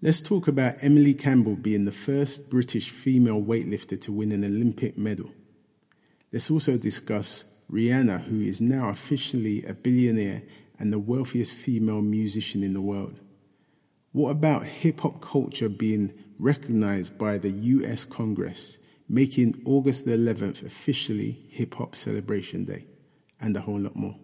Let's talk about Emily Campbell being the first British female weightlifter to win an Olympic medal. Let's also discuss Rihanna, who is now officially a billionaire and the wealthiest female musician in the world. What about hip hop culture being recognized by the US Congress, making August the 11th officially Hip Hop Celebration Day, and a whole lot more?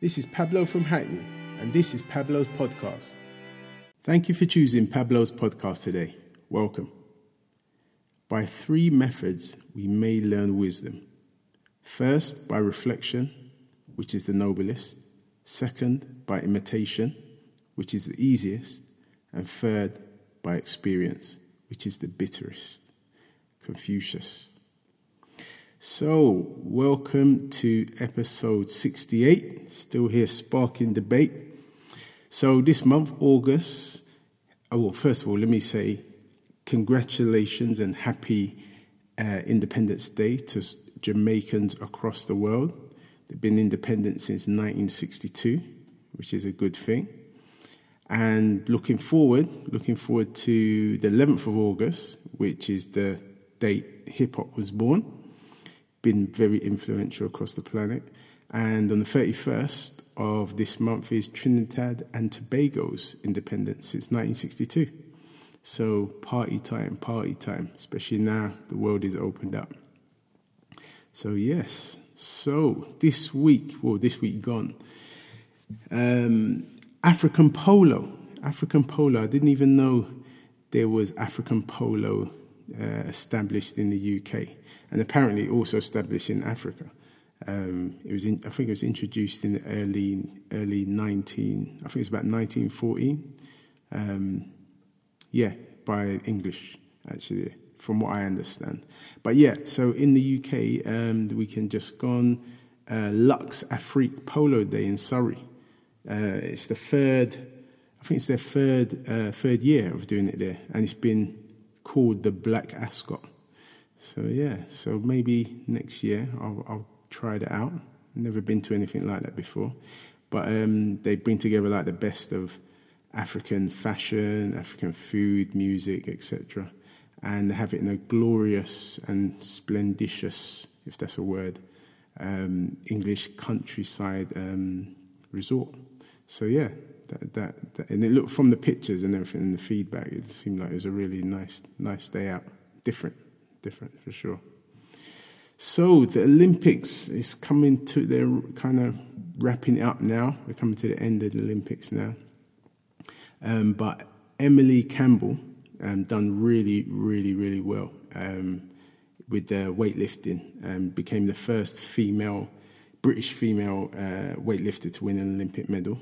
This is Pablo from Hackney, and this is Pablo's podcast. Thank you for choosing Pablo's podcast today. Welcome. By three methods, we may learn wisdom. First, by reflection, which is the noblest. Second, by imitation, which is the easiest. And third, by experience, which is the bitterest. Confucius. So, welcome to episode 68. Still here sparking debate. So, this month, August, oh, well, first of all, let me say congratulations and happy uh, Independence Day to Jamaicans across the world. They've been independent since 1962, which is a good thing. And looking forward, looking forward to the 11th of August, which is the date hip hop was born been very influential across the planet. And on the 31st of this month is Trinidad and Tobago's independence since 1962. So, party time, party time, especially now the world is opened up. So, yes. So, this week, well, this week gone, um, African polo. African polo. I didn't even know there was African polo uh, established in the UK and apparently also established in Africa. Um, it was, in, I think, it was introduced in the early early nineteen. I think it's about nineteen fourteen. Um, yeah, by English actually, from what I understand. But yeah, so in the UK, um, the weekend just gone, uh, Lux Afrique Polo Day in Surrey. Uh, it's the third, I think it's their third uh, third year of doing it there, and it's been called the Black Ascot. So yeah, so maybe next year I'll, I'll try that out. Never been to anything like that before, but um, they bring together like the best of African fashion, African food, music, etc., and they have it in a glorious and splendicious, if that's a word, um, English countryside um, resort. So yeah, that, that, that, and it looked from the pictures and everything and the feedback, it seemed like it was a really nice nice day out, different different for sure. So the Olympics is coming to they're kind of wrapping it up now. We're coming to the end of the Olympics now. Um, but Emily Campbell um, done really, really, really well um, with the weightlifting and became the first female, British female uh, weightlifter to win an Olympic medal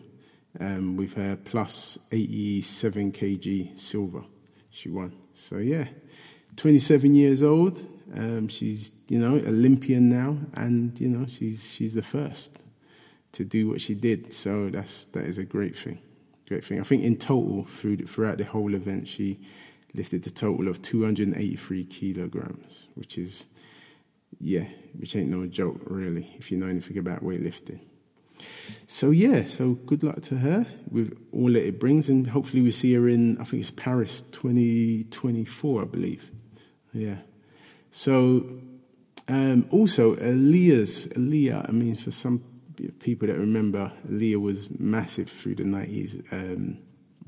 um, with her plus 87 kg silver. She won. So yeah, 27 years old. Um, she's, you know, Olympian now, and you know, she's she's the first to do what she did. So that's that is a great thing, great thing. I think in total, through, throughout the whole event, she lifted the total of 283 kilograms, which is, yeah, which ain't no joke really, if you know anything about weightlifting. So yeah, so good luck to her with all that it brings, and hopefully we see her in. I think it's Paris 2024, I believe. Yeah. So um, also Aaliyah's Aaliyah. I mean, for some people that remember, Aaliyah was massive through the nineties um,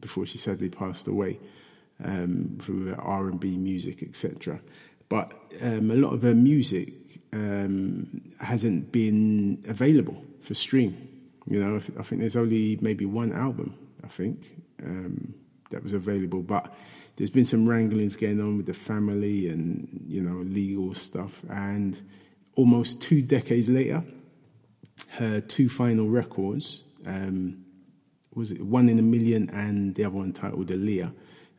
before she sadly passed away um, through R and B music, etc. But um, a lot of her music um, hasn't been available for stream. You know, I think there's only maybe one album. I think um, that was available, but there's been some wranglings going on with the family and you know legal stuff. And almost two decades later her two final records um, was it one in a million and the other one titled Aaliyah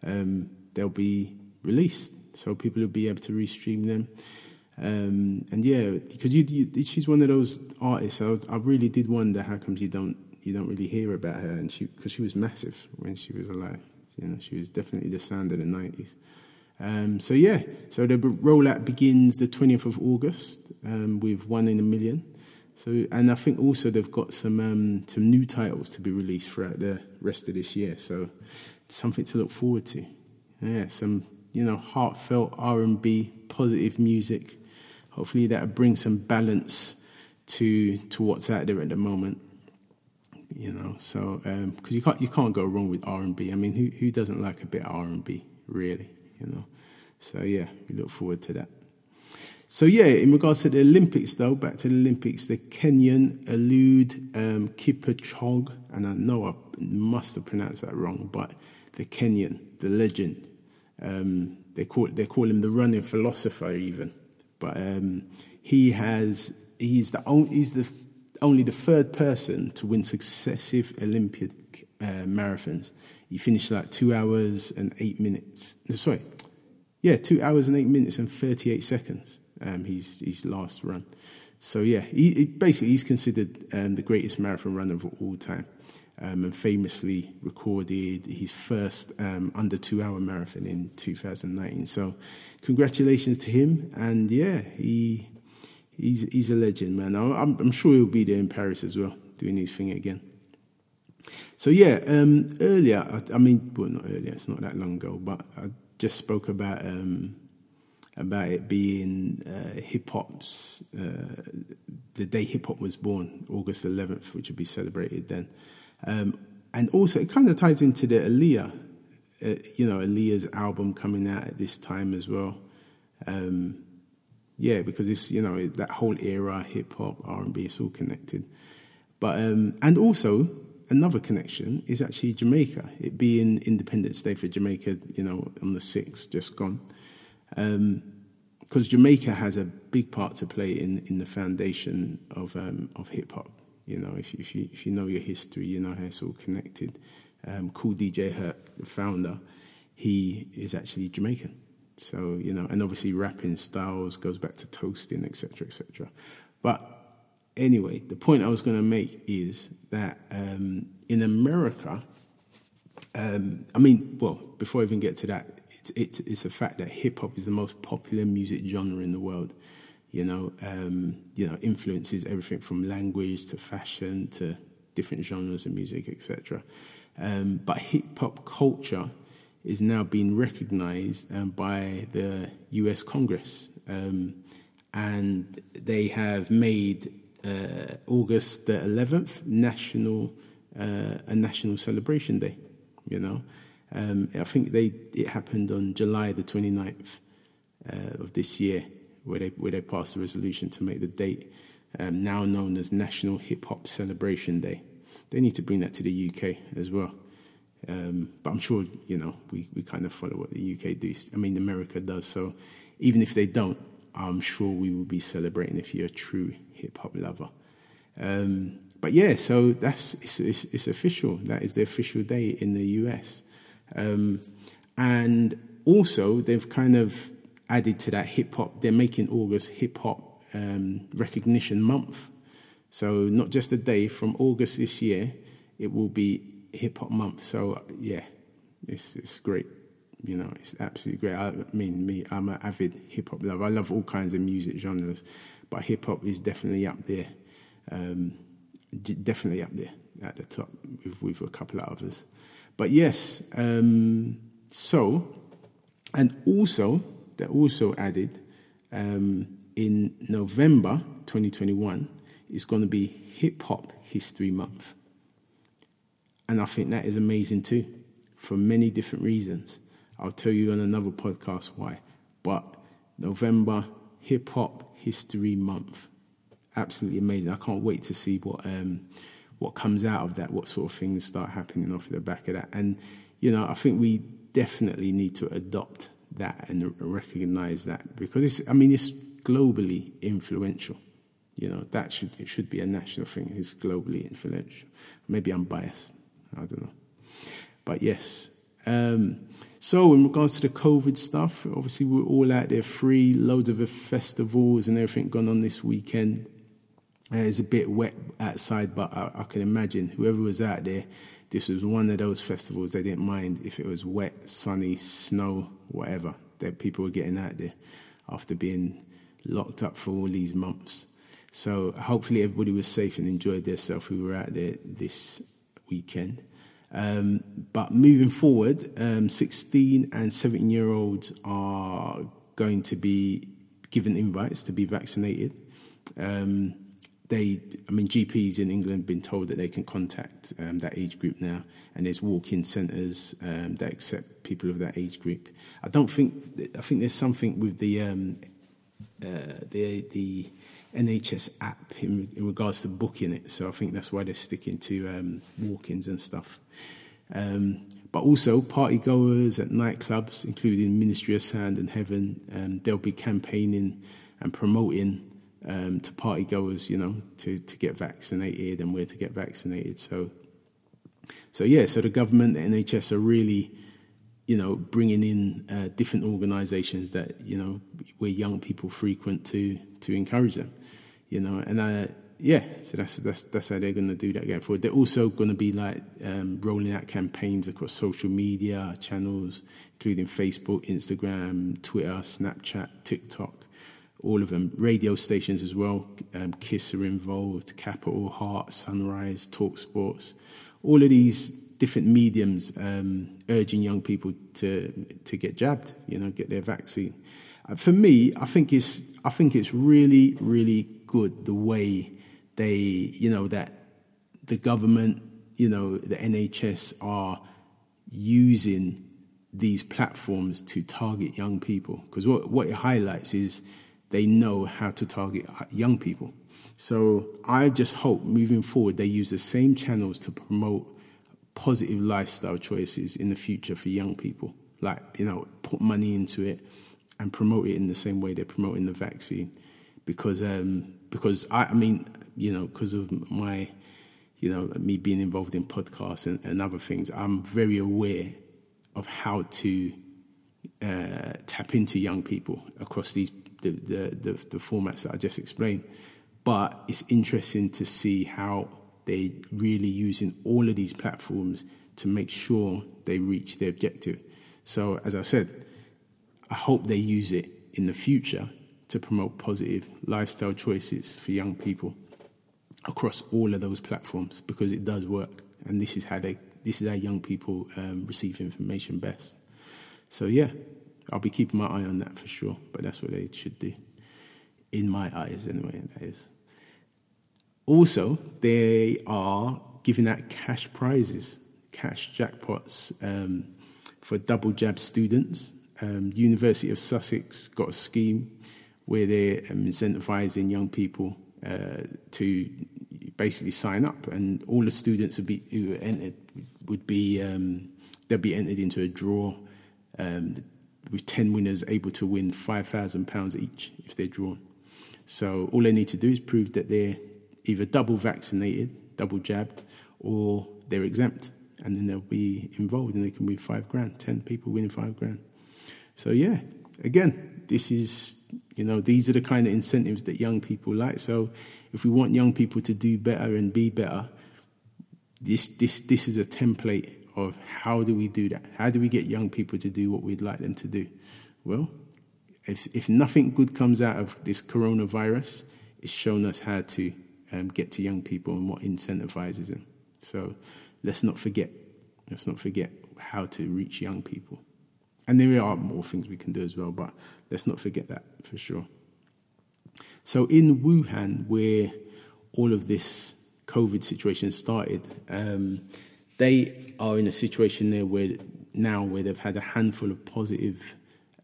um, they'll be released. So people will be able to restream them. Um, and yeah because you, you, she's one of those artists. I, was, I really did wonder how comes you don't you don't really hear about her. And she because she was massive when she was alive you know, she was definitely the sound of the 90s. Um, so yeah, so the rollout begins the 20th of August um, with One in a Million. So, and I think also they've got some um, some new titles to be released throughout the rest of this year. So, something to look forward to. Yeah, some you know heartfelt R and B, positive music. Hopefully, that'll bring some balance to to what's out there at the moment. You know, so because um, you can't you can't go wrong with R and B. I mean, who who doesn't like a bit of R and B, really? You know, so yeah, we look forward to that. So yeah, in regards to the Olympics, though, back to the Olympics, the Kenyan Eliud um, Kipchoge, and I know I must have pronounced that wrong, but the Kenyan, the legend, um, they call they call him the running philosopher even, but um, he has he's the only, he's the only the third person to win successive Olympic uh, marathons. He finished like two hours and eight minutes. Sorry, yeah, two hours and eight minutes and thirty eight seconds um, his his last run. So yeah, he, he basically he's considered um, the greatest marathon runner of all time, um, and famously recorded his first um, under two hour marathon in 2019. So congratulations to him, and yeah, he he's he's a legend, man. I'm, I'm sure he'll be there in Paris as well, doing his thing again. So yeah, um, earlier, I, I, mean, well, not earlier, it's not that long ago, but I just spoke about um, about it being uh, hip hop's uh, the day hip hop was born, August 11th, which would be celebrated then. Um, and also, it kind of ties into the Aaliyah, uh, you know, Aaliyah's album coming out at this time as well. Um, yeah, because it's you know that whole era, hip hop, R and B, it's all connected. But um, and also another connection is actually Jamaica. It being Independence Day for Jamaica, you know, on the sixth, just gone because um, Jamaica has a big part to play in, in the foundation of um, of hip hop. You know, if you, if you if you know your history, you know how it's all connected. Um, Kool DJ Herc, the founder, he is actually Jamaican. So you know, and obviously rapping styles goes back to toasting, etc., etc. But anyway, the point I was going to make is that um, in America, um, I mean, well, before I even get to that, it's, it's, it's a fact that hip hop is the most popular music genre in the world. You know, um, you know, influences everything from language to fashion to different genres of music, etc. Um, but hip hop culture is now being recognized um, by the U.S. Congress, um, and they have made uh, August the 11th national uh, a national celebration day. You know, um, I think they it happened on July the 29th uh, of this year, where they where they passed a resolution to make the date um, now known as National Hip Hop Celebration Day. They need to bring that to the UK as well. Um, but I'm sure you know we, we kind of follow what the UK does. I mean, America does. So even if they don't, I'm sure we will be celebrating if you're a true hip hop lover. Um, but yeah, so that's it's, it's, it's official. That is the official day in the US. Um, and also, they've kind of added to that hip hop, they're making August hip hop um, recognition month. So, not just a day, from August this year, it will be hip hop month. So, yeah, it's, it's great. You know, it's absolutely great. I mean, me, I'm an avid hip hop lover. I love all kinds of music genres, but hip hop is definitely up there. Um, definitely up there at the top with, with a couple of others. But yes, um, so, and also, they also added um, in November 2021, it's going to be Hip Hop History Month. And I think that is amazing too, for many different reasons. I'll tell you on another podcast why. But November, Hip Hop History Month. Absolutely amazing. I can't wait to see what um, what comes out of that, what sort of things start happening off the back of that. And, you know, I think we definitely need to adopt that and recognize that because it's, I mean, it's globally influential. You know, that should, it should be a national thing. It's globally influential. Maybe I'm biased. I don't know. But yes. Um, so, in regards to the COVID stuff, obviously we're all out there free, loads of festivals and everything going on this weekend. Uh, it's a bit wet outside, but I, I, can imagine whoever was out there, this was one of those festivals they didn't mind if it was wet, sunny, snow, whatever. That people were getting out there after being locked up for all these months. So hopefully everybody was safe and enjoyed themselves who were out there this weekend. Um, but moving forward, um, 16 and 17 year olds are going to be given invites to be vaccinated. Um, they, I mean, GPs in England have been told that they can contact um, that age group now, and there's walk-in centres um, that accept people of that age group. I don't think, I think there's something with the um, uh, the the NHS app in, in, regards to booking it. So I think that's why they're sticking to um, walk-ins and stuff. Um, but also party goers at nightclubs, including Ministry of Sound and Heaven, um, they'll be campaigning and promoting um, to party goers, you know, to, to get vaccinated and where to get vaccinated. So, so yeah, so the government, the NHS are really, you know, bringing in uh, different organisations that you know where young people frequent to to encourage them, you know, and I yeah, so that's that's that's how they're going to do that going forward. They're also going to be like um, rolling out campaigns across social media channels, including Facebook, Instagram, Twitter, Snapchat, TikTok, all of them. Radio stations as well. Um, Kiss are involved, Capital, Heart, Sunrise, Talk Sports, all of these different mediums um, urging young people to to get jabbed. You know, get their vaccine. Uh, for me, I think it's I think it's really really good the way they, you know, that the government, you know, the NHS are using these platforms to target young people. Because what, what it highlights is they know how to target young people. So I just hope moving forward they use the same channels to promote positive lifestyle choices in the future for young people. Like, you know, put money into it and promote it in the same way they're promoting the vaccine. Because, um, because I, I mean, you know, because of my, you know, me being involved in podcasts and, and other things, I'm very aware of how to uh, tap into young people across these the, the, the, the formats that I just explained. But it's interesting to see how they really using all of these platforms to make sure they reach their objective. So, as I said, I hope they use it in the future to promote positive lifestyle choices for young people across all of those platforms because it does work, and this is how they this is how young people um, receive information best. So yeah, I'll be keeping my eye on that for sure. But that's what they should do, in my eyes anyway. That is. Also, they are giving out cash prizes, cash jackpots um, for double jab students. Um, University of Sussex got a scheme where they're incentivizing young people uh, to basically sign up, and all the students would be who entered would be um, they'll be entered into a draw um, with ten winners able to win five thousand pounds each if they're drawn. So all they need to do is prove that they're either double vaccinated, double jabbed, or they're exempt, and then they'll be involved and they can win five grand. Ten people winning five grand. So yeah, again, this is you know these are the kind of incentives that young people like. So if we want young people to do better and be better, this this this is a template of how do we do that? How do we get young people to do what we'd like them to do? Well, if if nothing good comes out of this coronavirus, it's shown us how to um, get to young people and what incentivizes them. So let's not forget. Let's not forget how to reach young people. And there are more things we can do as well, but let's not forget that for sure. So in Wuhan, where all of this COVID situation started, um, they are in a situation there where now where they've had a handful of positive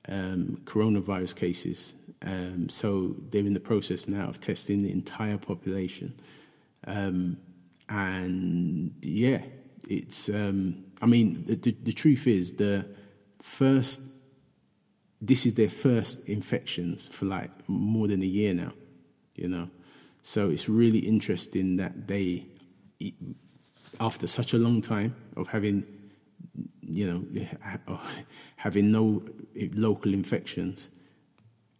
um, coronavirus cases. Um, so they're in the process now of testing the entire population. Um, and yeah, it's, um, I mean, the, the, the truth is the first this is their first infections for like more than a year now, you know. So it's really interesting that they, after such a long time of having, you know, having no local infections,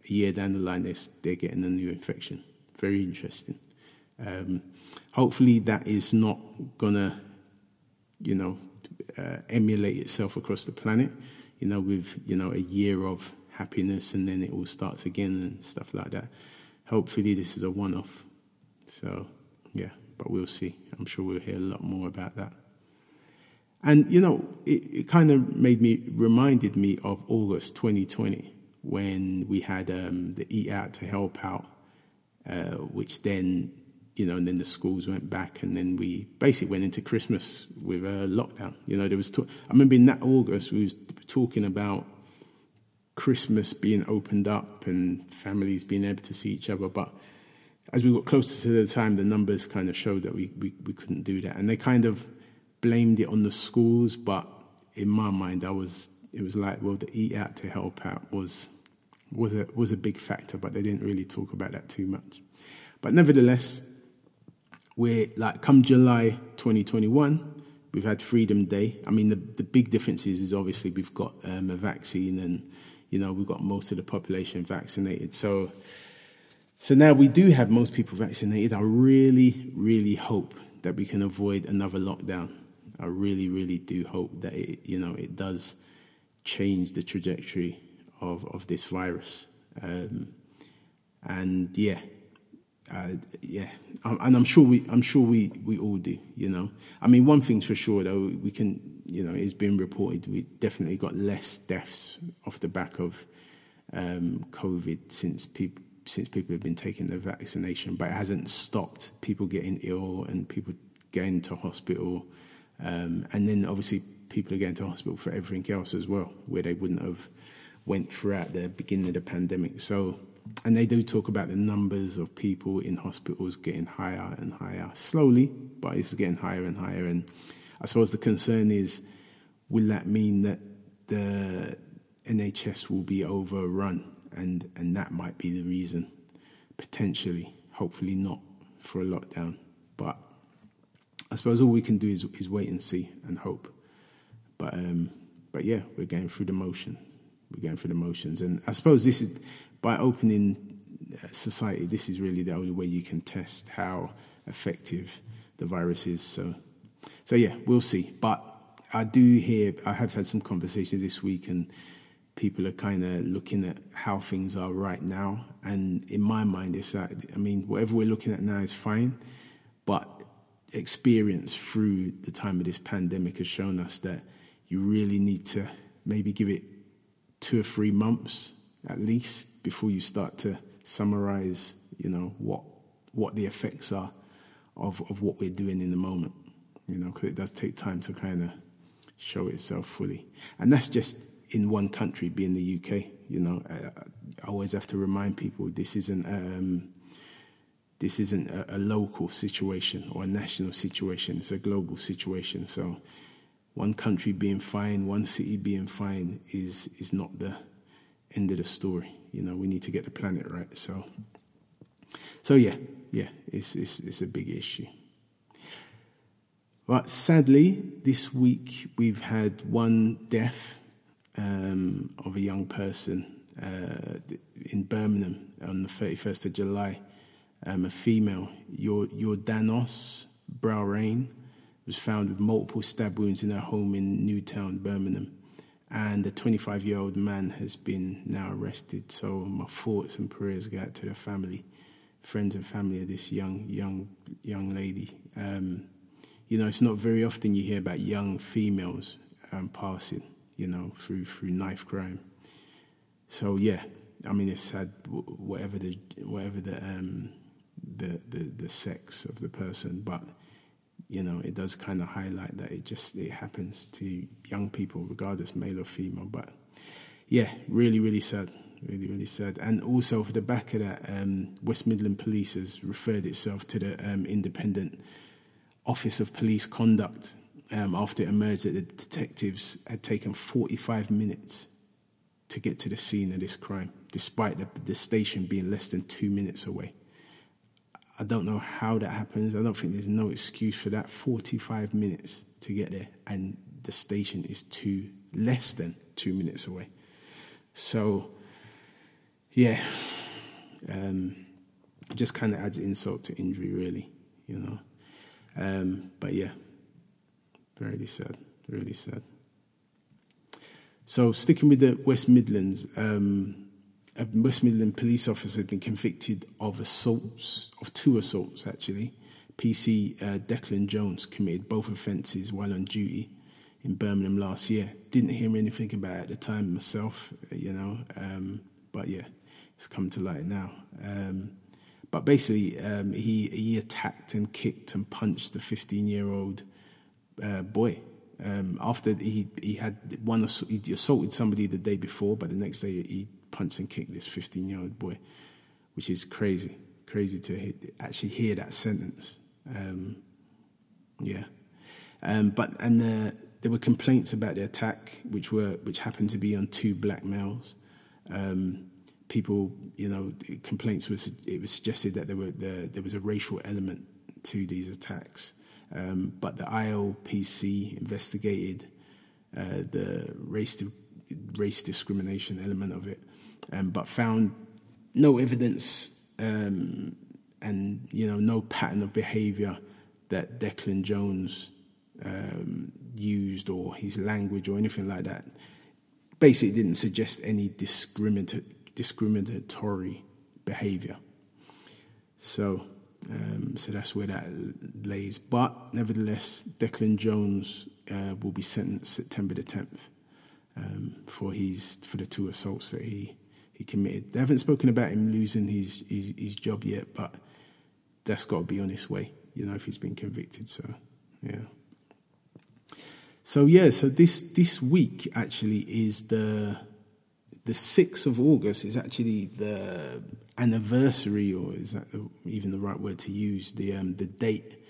a year down the line, they're, they're getting a new infection. Very interesting. Um, hopefully, that is not gonna, you know, uh, emulate itself across the planet you know, with, you know, a year of happiness and then it all starts again and stuff like that. Hopefully, this is a one off. So, yeah, but we'll see. I'm sure we'll hear a lot more about that. And, you know, it, it kind of made me, reminded me of August 2020 when we had um, the Eat Out to Help Out, uh, which then, you know, and then the schools went back and then we basically went into Christmas with a lockdown. You know, there was, talk, I remember in that August we was talking about Christmas being opened up and families being able to see each other, but as we got closer to the time, the numbers kind of showed that we, we, we couldn't do that. And they kind of blamed it on the schools, but in my mind, I was it was like, well, the eat out to help out was was a was a big factor, but they didn't really talk about that too much. But nevertheless, we're like come July 2021, we've had Freedom Day. I mean, the the big difference is, is obviously we've got um, a vaccine, and you know we've got most of the population vaccinated. So so now we do have most people vaccinated. I really, really hope that we can avoid another lockdown. I really, really do hope that it, you know, it does change the trajectory of, of this virus. Um, and yeah, uh, yeah, and I'm sure we, I'm sure we, we all do. You know, I mean, one thing's for sure though, we can, you know, it's been reported we definitely got less deaths off the back of um, COVID since people since people have been taking the vaccination, but it hasn't stopped people getting ill and people going to hospital. Um, and then obviously people are going to hospital for everything else as well, where they wouldn't have went throughout the beginning of the pandemic. So, and they do talk about the numbers of people in hospitals getting higher and higher, slowly, but it's getting higher and higher. And I suppose the concern is, will that mean that the NHS will be overrun? and and that might be the reason, potentially. Hopefully not for a lockdown, but I suppose all we can do is is wait and see and hope. But um, but yeah, we're going through the motion. We're going through the motions, and I suppose this is by opening uh, society. This is really the only way you can test how effective the virus is. So so yeah, we'll see. But I do hear I have had some conversations this week and people are kind of looking at how things are right now. And in my mind, it's that, I mean, whatever we're looking at now is fine, but experience through the time of this pandemic has shown us that you really need to maybe give it two or three months at least before you start to summarize, you know, what what the effects are of, of what we're doing in the moment. You know, because it does take time to kind of show itself fully. And that's just in one country, being the UK. You know, I, I always have to remind people this isn't um, this isn't a, a, local situation or a national situation. It's a global situation. So, one country being fine, one city being fine, is is not the end of the story. You know, we need to get the planet right. So, so yeah, yeah, it's it's, it's a big issue. But sadly, this week we've had one death um, of a young person uh, in Birmingham on the 31st of July. Um, a female, Jordanos Brown, was found with multiple stab wounds in her home in Newtown, Birmingham. And the 25 year old man has been now arrested. So my thoughts and prayers go out to the family, friends and family of this young, young, young lady. Um, you know, it's not very often you hear about young females um, passing you know, through through knife crime. So yeah, I mean, it's sad. Whatever the whatever the um, the, the the sex of the person, but you know, it does kind of highlight that it just it happens to young people, regardless male or female. But yeah, really, really sad. Really, really sad. And also, for the back of that, um, West Midland Police has referred itself to the um, Independent Office of Police Conduct um, after it emerged that the detectives had taken 45 minutes to get to the scene of this crime, despite the, the station being less than two minutes away. I don't know how that happens. I don't think there's no excuse for that. 45 minutes to get there, and the station is two less than two minutes away. So, yeah, um, just kind of adds insult to injury, really, you know. Um, but yeah, very sad, really sad. So, sticking with the West Midlands, um, a West Midland police officer had been convicted of assaults, of two assaults actually. PC uh, Declan Jones committed both offences while on duty in Birmingham last year. Didn't hear anything about it at the time myself, you know, um, but yeah, it's come to light now. Um, but basically, um, he he attacked and kicked and punched the 15 year old uh, boy. Um, after he he had one he assaulted somebody the day before, but the next day he punched and kicked this 15 year old boy, which is crazy, crazy to actually hear that sentence. Um, yeah, um, but and uh, there were complaints about the attack, which were which happened to be on two black males. Um, people, you know, complaints was it was suggested that there were the, there was a racial element to these attacks, um, but the IOPC investigated uh, the race race discrimination element of it, um, but found no evidence um, and you know no pattern of behaviour that Declan Jones um, used or his language or anything like that basically didn't suggest any discriminatory behavior. So, um, so that's where that lays. But nevertheless, Declan Jones uh, will be sentenced September the 10th um, for his for the two assaults that he he committed. They haven't spoken about him losing his his, his job yet, but that's got to be on its way. You know, if he's been convicted. So, yeah. So yeah, so this this week actually is the the 6th of August is actually the anniversary, or is that even the right word to use? The um, the date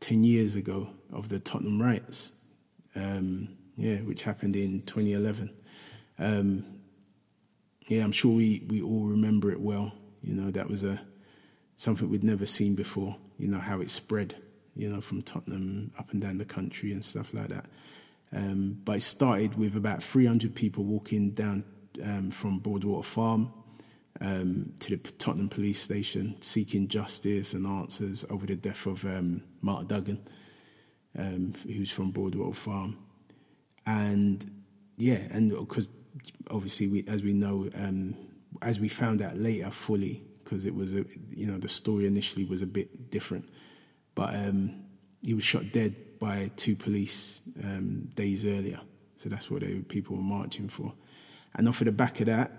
ten years ago of the Tottenham riots, um, yeah, which happened in 2011. Um, yeah, I'm sure we, we all remember it well. You know, that was a something we'd never seen before. You know how it spread, you know, from Tottenham up and down the country and stuff like that. Um, but it started with about 300 people walking down um, from Broadwater Farm um, to the Tottenham police station seeking justice and answers over the death of um, Mark Duggan, um, who's from Broadwater Farm. And yeah, and because obviously, we, as we know, um, as we found out later fully, because it was a, you know, the story initially was a bit different, but um, he was shot dead by two police um, days earlier. So that's what they, people were marching for. And off of the back of that,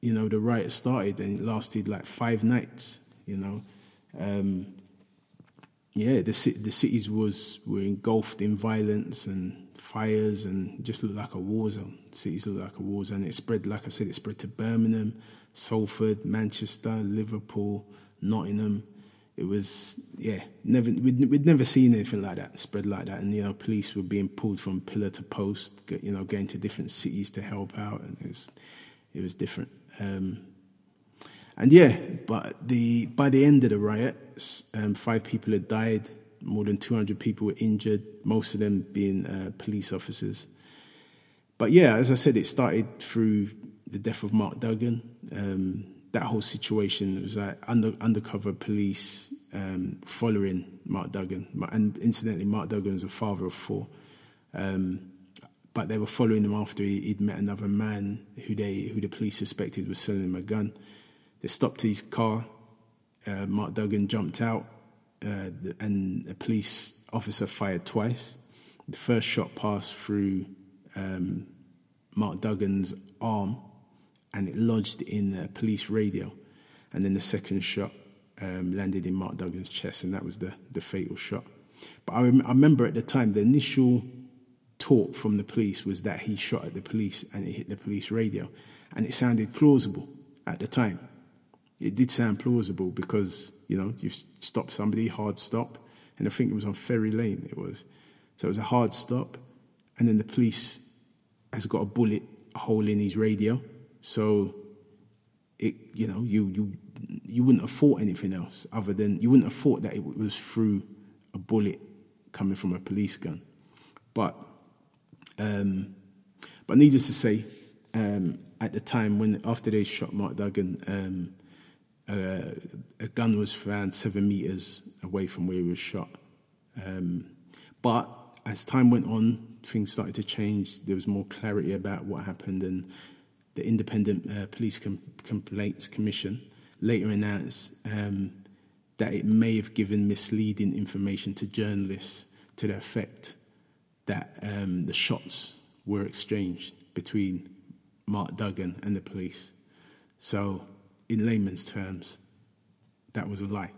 you know, the riot started and it lasted like five nights, you know. Um, yeah, the, the cities was were engulfed in violence and fires and just looked like a war zone. Cities looked like a war zone. It spread, like I said, it spread to Birmingham, Salford, Manchester, Liverpool, Nottingham. It was, yeah, never we'd, we'd never seen anything like that spread like that. And you know, police were being pulled from pillar to post, you know, going to different cities to help out, and it was, it was different. Um, and yeah, but the by the end of the riot, um, five people had died. More than 200 people were injured, most of them being uh, police officers. But yeah, as I said, it started through the death of Mark Duggan. Um, that whole situation was like under, undercover police um, following Mark Duggan. And incidentally, Mark Duggan was a father of four. Um, but they were following him after he, would met another man who they who the police suspected was selling him a gun. They stopped his car. Uh, Mark Duggan jumped out, uh, and a police officer fired twice. The first shot passed through um, Mark Duggan's arm, and it lodged in a police radio. And then the second shot um, landed in Mark Duggan's chest, and that was the, the fatal shot. But I, rem- I remember at the time, the initial talk from the police was that he shot at the police and it hit the police radio. And it sounded plausible at the time it did sound plausible because you know you stopped somebody hard stop, and I think it was on Ferry Lane. It was so it was a hard stop, and then the police has got a bullet hole in his radio, so it you know you you you wouldn't have thought anything else other than you wouldn't have thought that it was through a bullet coming from a police gun, but um, but needless to say, um, at the time when after they shot Mark Duggan. Um, uh, a gun was found seven meters away from where he was shot. Um, but as time went on, things started to change. There was more clarity about what happened, and the Independent uh, Police Com- Complaints Commission later announced um, that it may have given misleading information to journalists to the effect that um, the shots were exchanged between Mark Duggan and the police. So, in layman's terms, that was a lie.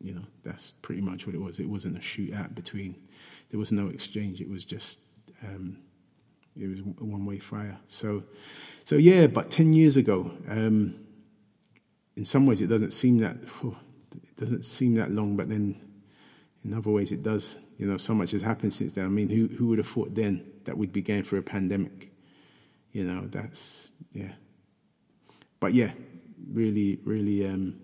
You know, that's pretty much what it was. It wasn't a shootout between, there was no exchange. It was just, um, it was a one way fire. So, so yeah, but 10 years ago, um, in some ways it doesn't seem that, oh, it doesn't seem that long, but then in other ways it does. You know, so much has happened since then. I mean, who, who would have thought then that we'd be going through a pandemic? You know, that's, yeah. But yeah, really, really, um,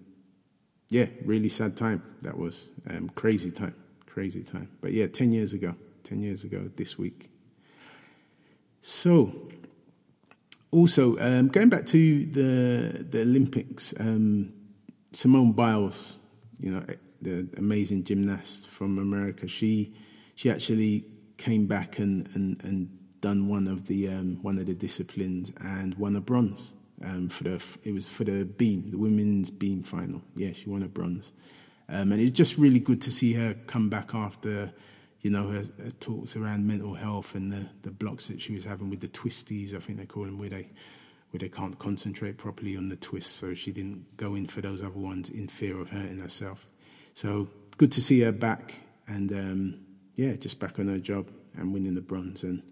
yeah, really sad time that was. Um, crazy time, crazy time. But yeah, 10 years ago, 10 years ago this week. So, also, um, going back to the, the Olympics, um, Simone Biles, you know, the amazing gymnast from America, she, she actually came back and, and, and done one of the, um, one of the disciplines and won a bronze um, for the it was for the beam, the women's beam final. Yeah, she won a bronze, um, and it's just really good to see her come back after, you know, her, her, talks around mental health and the the blocks that she was having with the twisties. I think they call them where they where they can't concentrate properly on the twists. So she didn't go in for those other ones in fear of hurting herself. So good to see her back and um, yeah, just back on her job and winning the bronze. And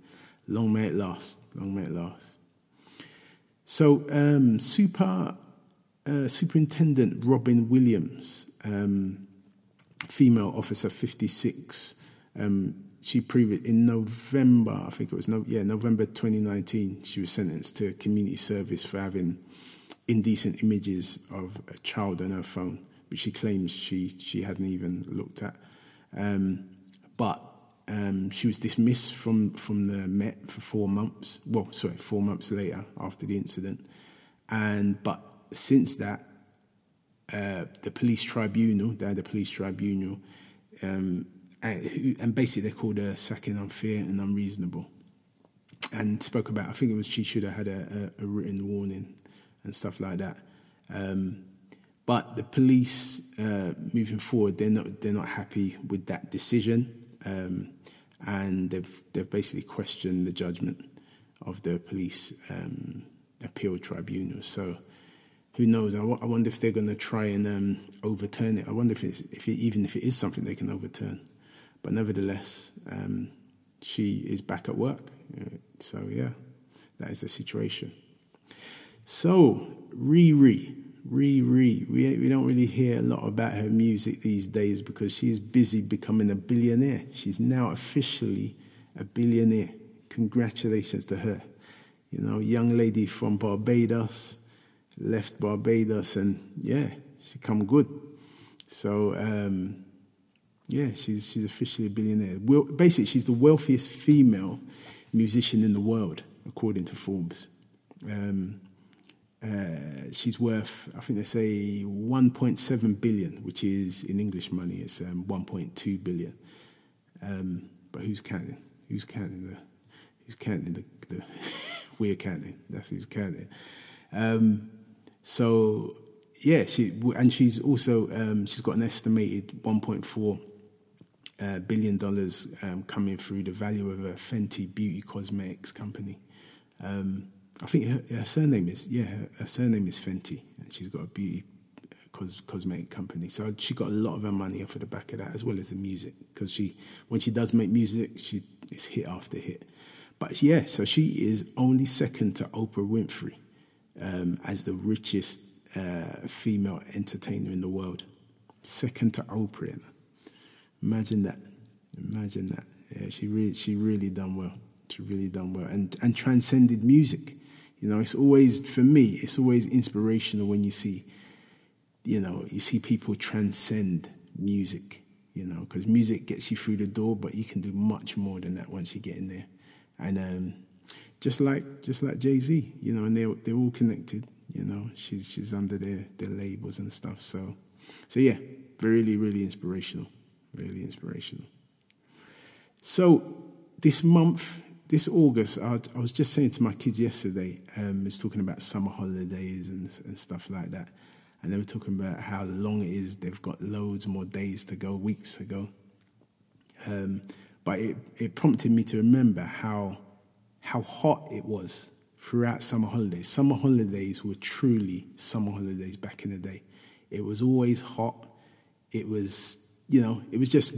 long may it last. Long may it last. So, um, super uh, Superintendent Robyn Williams, um, female officer, 56. Um, she proved in November, I think it was no, yeah November 2019. She was sentenced to community service for having indecent images of a child on her phone, which she claims she she hadn't even looked at. Um, but um, she was dismissed from, from the Met for four months. Well, sorry, four months later after the incident. And but since that, uh, the police tribunal, they had a police tribunal, um, and, and, basically they called her sacking unfair and unreasonable, and spoke about. I think it was she should have had a, a, a written warning and stuff like that. Um, but the police, uh, moving forward, they're not they're not happy with that decision. Um, and they've they've basically questioned the judgment of the police um, appeal tribunal. So who knows? I, w- I wonder if they're going to try and um, overturn it. I wonder if it's if it, even if it is something they can overturn. But nevertheless, um, she is back at work. So yeah, that is the situation. So Riri Riri. We, we don't really hear a lot about her music these days because she's busy becoming a billionaire. She's now officially a billionaire. Congratulations to her. You know, young lady from Barbados, left Barbados, and yeah, she come good. So, um, yeah, she's, she's officially a billionaire. Well, basically, she's the wealthiest female musician in the world, according to Forbes. Um, uh, she's worth, I think they say 1.7 billion, which is in English money, it's um, 1.2 billion. Um, but who's counting? Who's counting the? Who's counting the? the we're counting. That's who's counting. Um, so yeah, she and she's also um, she's got an estimated 1.4 uh, billion dollars um, coming through the value of a Fenty beauty cosmetics company. Um, I think her, her surname is yeah, her, her, surname is Fenty, and she's got a beauty uh, cos, cosmetic company. So she got a lot of her money off of the back of that, as well as the music, because she when she does make music, she it's hit after hit. But yeah, so she is only second to Oprah Winfrey um, as the richest uh, female entertainer in the world. Second to Oprah. Imagine that. Imagine that. Yeah, she really, she really done well. She really done well and and transcended music. You know, it's always, for me, it's always inspirational when you see, you know, you see people transcend music, you know, because music gets you through the door, but you can do much more than that once you get in there. And um, just like just like Jay Z, you know, and they're they're all connected. You know, she's she's under their their labels and stuff. So, so yeah, really really inspirational, really inspirational. So this month this August, I, I, was just saying to my kids yesterday, um, was talking about summer holidays and, and stuff like that. And they were talking about how long it is. They've got loads more days to go, weeks to go. Um, but it, it prompted me to remember how, how hot it was throughout summer holidays. Summer holidays were truly summer holidays back in the day. It was always hot. It was, you know, it was just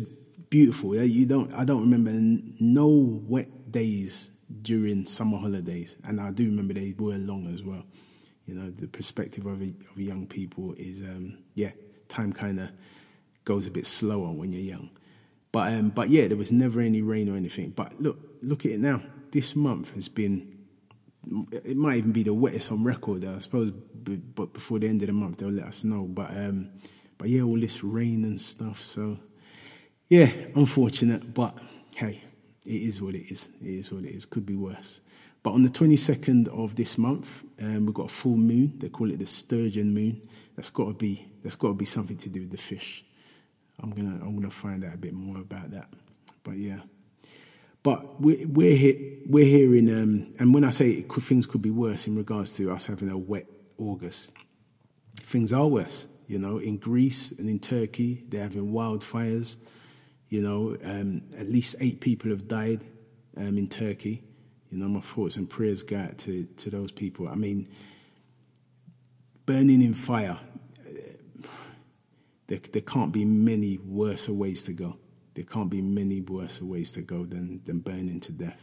beautiful. You don't, I don't remember no wet days during summer holidays, and I do remember they were long as well. You know, the perspective of, of young people is, um, yeah, time kind of goes a bit slower when you're young. But um, but yeah, there was never any rain or anything. But look, look at it now. This month has been. It might even be the wettest on record. I suppose, but before the end of the month, they'll let us know. But um, but yeah, all this rain and stuff. So yeah, unfortunate. But hey, it is what it is. It is what it is. Could be worse. But on the 22nd of this month, um, we've got a full moon. They call it the sturgeon moon. That's got to be that's got to be something to do with the fish. I'm gonna I'm gonna find out a bit more about that. But yeah, but we're we're here we're hearing um, and when I say could, things could be worse in regards to us having a wet August, things are worse. You know, in Greece and in Turkey, they're having wildfires. You know, um, at least eight people have died um, in Turkey. You know, my thoughts and prayers go out to, to those people. I mean, burning in fire, there, there can't be many worse ways to go. There can't be many worse ways to go than, than burning to death.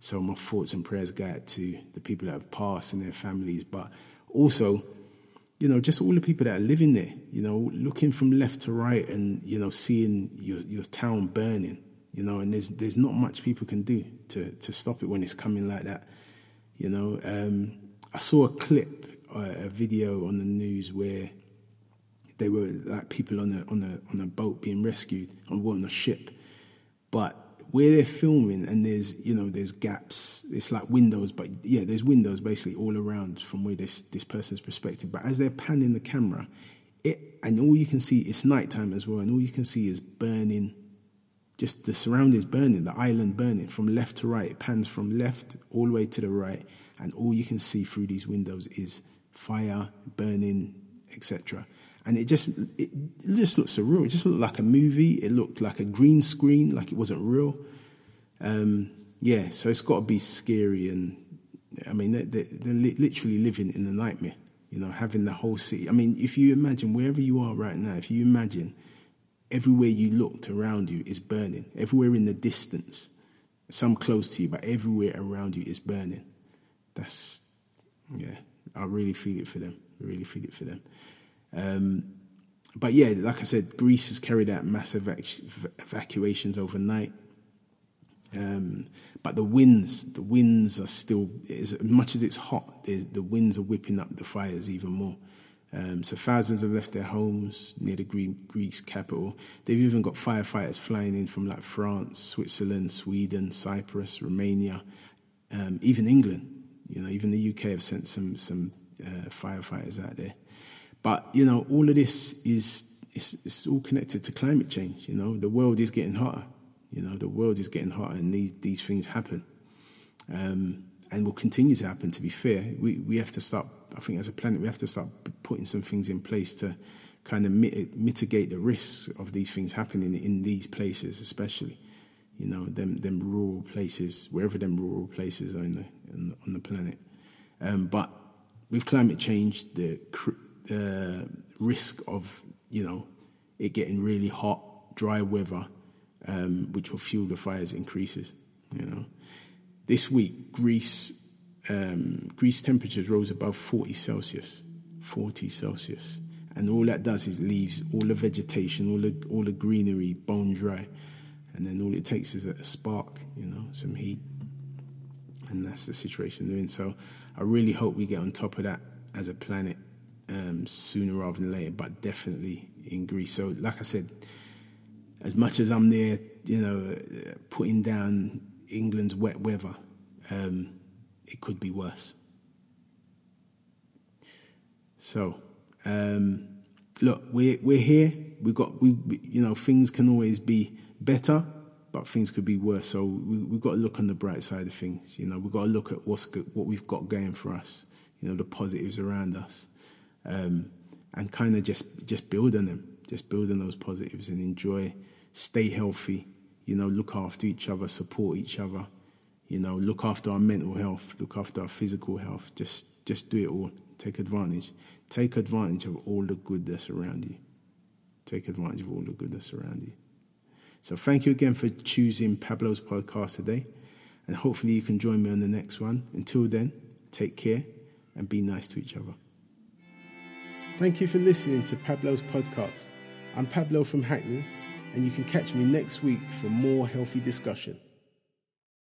So my thoughts and prayers go out to the people that have passed and their families, but also you know, just all the people that are living there, you know, looking from left to right and, you know, seeing your, your town burning, you know, and there's, there's not much people can do to, to stop it when it's coming like that. You know, um, I saw a clip, uh, a video on the news where they were like people on a, on a, on a boat being rescued on, on a ship. But where they're filming and there's you know there's gaps. It's like windows but yeah there's windows basically all around from where this this person's perspective. But as they're panning the camera it and all you can see it's nighttime as well and all you can see is burning just the surroundings burning the island burning from left to right. It pans from left all the way to the right and all you can see through these windows is fire burning etc and it just it, just looked surreal. It just looked like a movie. It looked like a green screen, like it wasn't real. Um, yeah, so it's got to be scary, and I mean they're, they're, literally living in a nightmare. You know, having the whole city. I mean, if you imagine wherever you are right now, if you imagine everywhere you looked around you is burning, everywhere in the distance, some close to you, but everywhere around you is burning. That's yeah, I really feel it for them. I really feel it for them. Um, but yeah, like I said, Greece has carried out massive evac- evacuations overnight. Um, but the winds, the winds are still, as much as it's hot, the winds are whipping up the fires even more. Um, so thousands have left their homes near the Greece capital. They've even got firefighters flying in from like France, Switzerland, Sweden, Cyprus, Romania, um, even England. You know, even the UK have sent some some uh, firefighters out there. But you know, all of this is it's, it's all connected to climate change. You know, the world is getting hotter. You know, the world is getting hotter, and these these things happen, um, and will continue to happen. To be fair, we we have to start. I think as a planet, we have to start putting some things in place to kind of mit- mitigate the risks of these things happening in these places, especially. You know, them them rural places, wherever them rural places are in the, in the on the planet. Um, but with climate change, the uh, risk of you know it getting really hot, dry weather, um, which will fuel the fires, increases. You know, this week Greece um, Greece temperatures rose above 40 Celsius, 40 Celsius, and all that does is leaves all the vegetation, all the all the greenery bone dry, and then all it takes is a spark, you know, some heat, and that's the situation they're in. So I really hope we get on top of that as a planet um, sooner rather than later, but definitely in Greece. So, like I said, as much as I'm there, you know, putting down England's wet weather, um, it could be worse. So, um, look, we're we're here. We got we, you know things can always be better, but things could be worse. So we, we've got to look on the bright side of things. You know, we've got to look at what's good, what we've got going for us. You know, the positives around us, um, and kind of just just build on them, just build on those positives and enjoy. Stay healthy. You know, look after each other, support each other. You know, look after our mental health, look after our physical health. Just just do it all. Take advantage. Take advantage of all the good that's around you. Take advantage of all the good that's around you. So thank you again for choosing Pablo's podcast today. And hopefully you can join me on the next one. Until then, take care and be nice to each other. Thank you for listening to Pablo's podcast. I'm Pablo from Hackney, and you can catch me next week for more healthy discussion.